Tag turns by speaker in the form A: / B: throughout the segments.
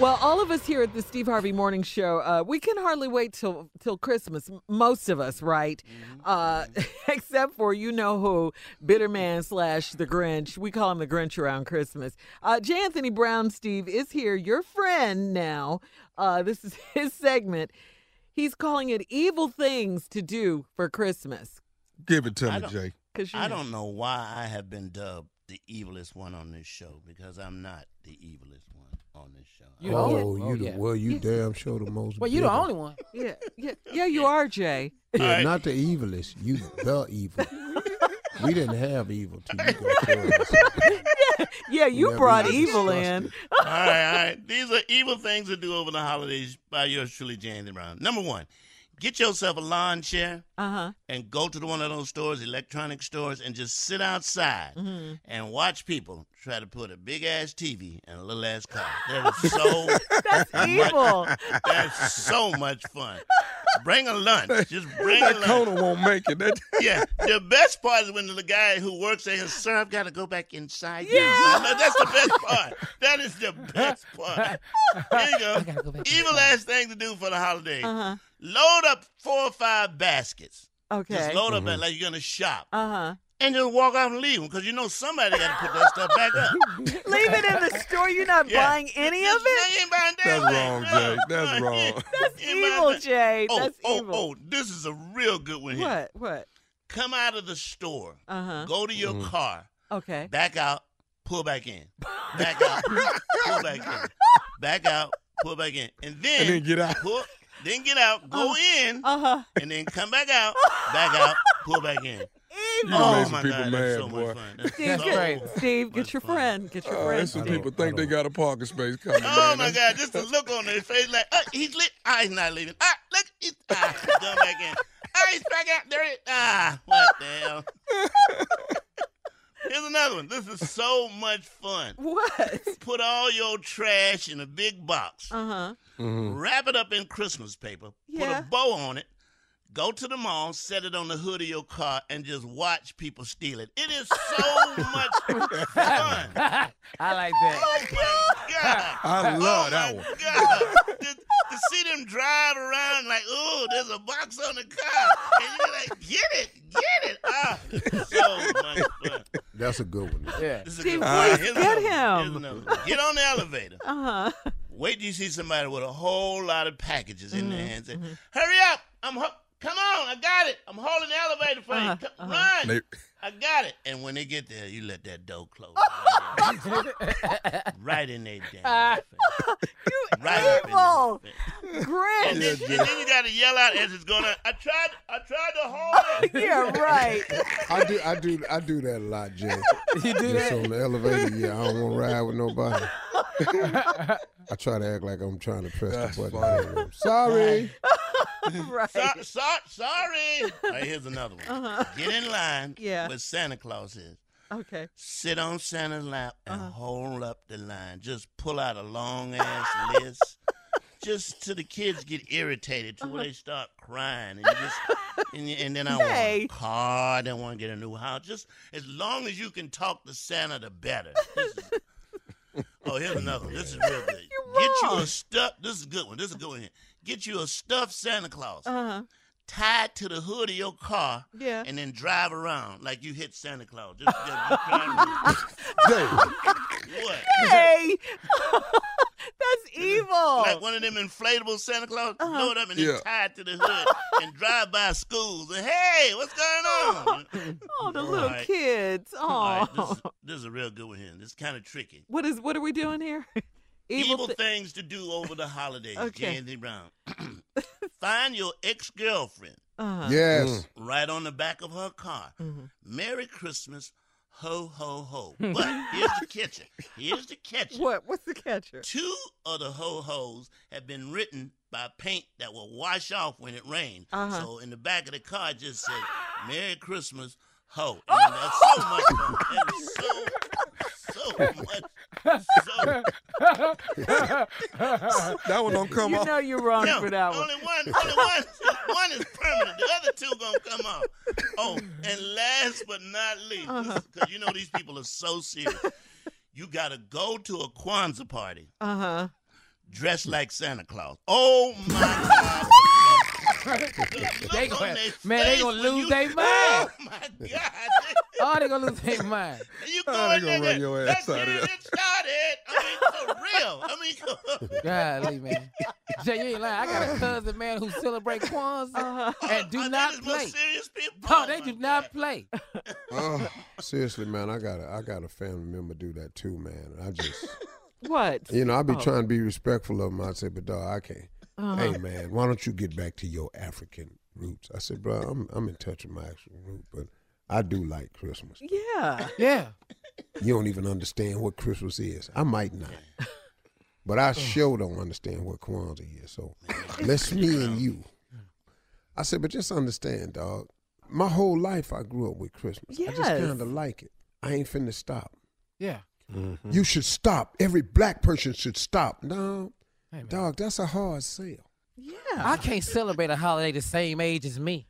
A: Well, all of us here at the Steve Harvey Morning Show, uh, we can hardly wait till till Christmas. Most of us, right? Uh, except for you know who, Bitter Man slash the Grinch. We call him the Grinch around Christmas. Uh, J. Anthony Brown, Steve, is here, your friend now. Uh, this is his segment. He's calling it evil things to do for Christmas.
B: Give it to
C: I
B: me, Jay.
A: Cause
C: I
A: know.
C: don't know why I have been dubbed the evilest one on this show because I'm not the evilest one on this show.
A: You
D: Oh,
A: Oh,
D: you the,
A: yeah.
D: well, you damn sure the most.
E: Well, you the only one.
A: Yeah, yeah, yeah, you are, Jay.
D: Yeah,
C: Alright.
D: not the evilest. You the evil. we didn't have evil till you got.
A: Yeah, you
D: Never
A: brought evil in.
C: all right, all right. These are evil things to do over the holidays by yours truly, James Brown. Number one, get yourself a lawn chair
A: Uh huh.
C: and go to the one of those stores, electronic stores, and just sit outside
A: Mm-hmm.
C: and watch people try to put a big ass TV in a little ass car. That is so
A: That's evil.
C: that's so much fun. Bring a lunch. Just bring a
B: That
C: lunch.
B: Kona won't make it. That,
C: Yeah, the best part is when the guy who works there says, "Sir, I've got to go back inside."
A: Yeah.
C: I that's the best part. That is the best part. There you go.
E: gotta go
C: Evil
E: inside.
C: ass thing to do for the holiday.
A: Uh huh.
C: Load up four or five baskets.
A: Okay.
C: Just load up like you're gonna shop,
A: Uh huh.
C: And just walk off and leave them because you know somebody got to put that stuff back up.
A: Leave it in the store. You're not
C: Yeah.
A: buying any of it.
C: you ain't buying
B: That's wrong,
C: thing.
B: Jay. That's wrong.
A: That's
C: you ain't buying
A: evil. Jay.
C: Oh,
A: That's
C: oh,
A: evil.
C: oh! This is a real good one here.
A: What? What?
C: Come out of the store,
A: Uh huh.
C: go to your car,
A: Okay.
C: back out, pull back in, back out, pull back in, back out, pull back in, and then,
B: And then get out.
C: Pull, then get out, go in,
A: Uh huh.
C: and then come back out, back out, pull back in.
B: You
A: Evil.
B: done made
C: Oh
B: some
C: my
B: people
C: God,
B: mad,
C: that's so
B: boy.
C: much fun.
A: Steve,
C: so
A: get, Steve, get your
C: fun.
A: friend. Get your
B: Oh,
A: friend.
B: some people think they got a parking space coming.
C: Oh
B: man.
C: my God! Just the look on their face, like, oh, he's lit. Ah, he's not leaving. Ah, look, he's ah, he's going back in. Ah, he's back out there. Ah, what the hell? Here's another one. This is so much fun.
A: What?
C: Put all your trash in a big box.
A: Uh huh.
B: Mhm.
C: wrap it up in Christmas paper,
A: Yeah.
C: put a bow on it, go to the mall, set it on the hood of your car, and just watch people steal it. It is so much fun.
E: I like that.
C: Oh my God.
B: I love
C: oh
B: that
C: my
B: one.
C: God. to, to see them drive around like, oh, there's a box on the car. And you're like, get it, get it. Ah, so much fun.
D: That's a good one.
E: Yeah.
C: This is a
A: Steve,
C: good one.
A: please get him.
C: Here's another one. Get on the elevator.
A: Uh huh.
C: Wait till you see somebody with a whole lot of packages in
A: Mm-hmm,
C: their hands. Say, Hurry up! I'm ho- come on! I got it. I'm holding the elevator for
A: Uh-huh,
C: you. Come, Run!
B: They-
C: I got it. And when they get there, you let that door close. right in their damn face. Right in
A: evil.
C: their face. And
A: Grinch.
C: then, and then you got to yell out as it's going on. I tried. I tried to hold it.
A: yeah, right.
D: I do, I do, I do that a lot, Jay.
E: You do
D: Just
E: that?
D: on the elevator, yeah. I don't want to ride with nobody. I try to act like I'm trying to press
B: That's
D: the button. Sorry.
A: right.
C: So, so, sorry. Right, here's another one. Get in line
A: Uh-huh. Yeah.
C: where Santa Claus is.
A: Okay.
C: sit on Santa's lap and
A: Uh-huh.
C: hold up the line. Just pull out a long ass list. Just till the kids get irritated to where they start crying, and you just, and, and then I want
A: Uh-huh.
C: A car. Then want to get a new house. Just as long as you can talk to Santa, the better. Is- oh, here's another one. This is real good.
A: You're
C: Get you a stuff. This is a good one. This is a good one. Here. Get you a stuffed Santa Claus
A: Uh huh.
C: tied to the hood of your car.
A: Yeah.
C: And then drive around like you hit Santa Claus. Just, just, just what?
A: Hey, that's evil.
C: Like one of them inflatable Santa Claus,
A: Uh-huh.
C: load up and then
B: Yeah.
C: tie it to the hood and drive by schools and hey, what's going on?
A: oh, the little
C: Right.
A: kids. Oh,
C: All right, this, is, this is a real good one here. This is kind of tricky.
A: what is? What are we doing here?
C: Evil,
A: thi-
C: things to do over the holidays.
A: Okay.
C: Jandy Brown. Find your ex girlfriend
A: Uh-huh.
D: Yes.
C: right on the back of her car.
A: Mhm.
C: Merry Christmas, ho ho ho. But here's the catcher. Here's the catcher.
A: What? What's the catcher?
C: Two of the ho hos have been written by paint that will wash off when it rains.
A: Uh-huh.
C: So in the back of the car it just said "Merry Christmas, ho." And then that's so much fun. That is so so much. So
B: That one don't come
A: you
B: off.
A: know you're wrong
C: no,
A: for that one.
C: only one, only one, one is permanent. The other two gonna come off. Oh, and last but not least,
A: Uh-huh.
C: because you know these people are so serious. You gotta go to a Kwanzaa party
A: Uh huh.
C: dressed like Santa Claus. Oh my God! The
E: They gonna- man, they
C: face
E: gonna lose their mind.
C: Oh my God!
E: Oh, they gonna lose their mind.
C: You
B: Oh,
C: go
B: they
C: in
B: gonna
C: there,
B: run your
C: let's
B: ass out of
C: get
B: there.
C: it started. I mean, for real. I mean,
E: Golly, man. Jay, you ain't lying. I got a cousin, man, who celebrate Kwanzaa and do
C: are
E: not
C: they the most
E: play.
C: serious people?
E: Oh,
C: Oh,
E: they do
C: God.
E: not play.
D: Oh, seriously, man, I got a, I got a family member do that too, man. I just,
A: What?
D: you know, I be
A: Oh.
D: trying to be respectful of him. I say, but dog, I can't.
A: Uh-huh.
D: Hey, man, why don't you get back to your African roots? I said, bro, I'm, I'm in touch with my actual root, but I do like Christmas.
A: Yeah.
E: Yeah.
D: You don't even understand what Christmas is. I might not. But I sure don't understand what Kwanzaa is. So let's me and you. I said, but just understand, dog. My whole life I grew up with Christmas. I just
A: Yes.
D: kind of like it. I ain't finna stop.
E: Yeah. Mm-hmm.
D: You should stop. Every black person should stop. No,
E: Hey, man.
D: dog, that's a hard sell.
A: Yeah.
E: I can't celebrate a holiday the same age as me.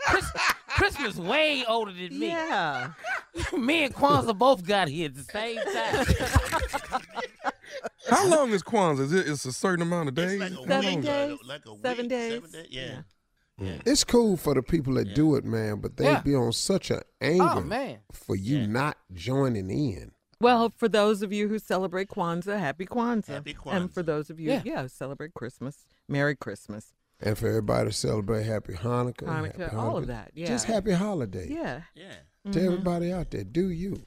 E: Chris, Christmas way older than me.
A: Yeah.
E: me and Kwanzaa both got here at the same time.
B: How long is Kwanzaa? Is it? It's a certain amount of days.
C: It's like a
A: Seven
C: week,
A: days.
C: Like a week,
A: Seven days.
C: Seven days. Yeah.
D: It's cool for the people that do it, man, but they
E: Yeah.
D: be on such an oh, anger
E: oh man.
D: for you
C: Yeah.
D: not joining in.
A: Well, for those of you who celebrate Kwanzaa, happy Kwanzaa.
C: Happy
A: And for those of you,
E: Yeah.
A: yeah, who celebrate Christmas, Merry Christmas.
D: And for everybody to celebrate Happy Hanukkah,
A: Hanukkah,
D: Happy
A: all of that, yeah.
D: Just Happy Holiday.
A: Yeah.
C: Yeah.
D: To everybody out there, do you?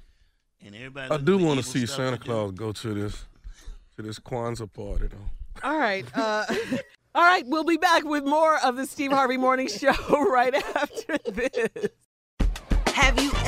C: And everybody.
B: I do want to see Santa. Claus go to this to this Kwanzaa party though.
A: All right. Uh, all right. We'll be back with more of the Steve Harvey Morning Show right after this.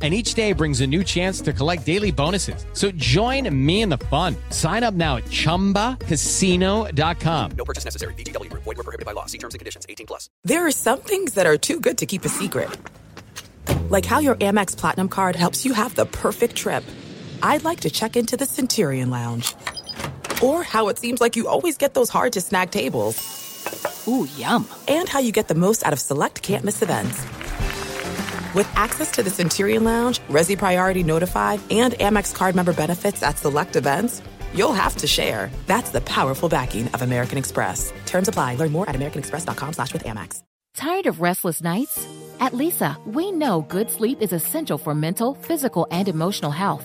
F: And each day brings a new chance to collect daily bonuses. So join me in the fun. Sign up now at chumbacasino.com.
G: No purchase necessary. VGW Group. Void were prohibited by law. See terms and conditions. 18 plus.
H: There are some things that are too good to keep a secret. Like how your Amex Platinum card helps you have the perfect trip. I'd like to check into the Centurion Lounge. Or how it seems like you always get those hard to snag tables. Ooh, yum. And how you get the most out of select can't miss events. With access to the Centurion Lounge, Resy Priority Notified, and Amex card member benefits at select events, you'll have to share. That's the powerful backing of American Express. Terms apply. Learn more at americanexpress.com slash with Amex.
I: Tired of restless nights? At Leesa, we know good sleep is essential for mental, physical, and emotional health.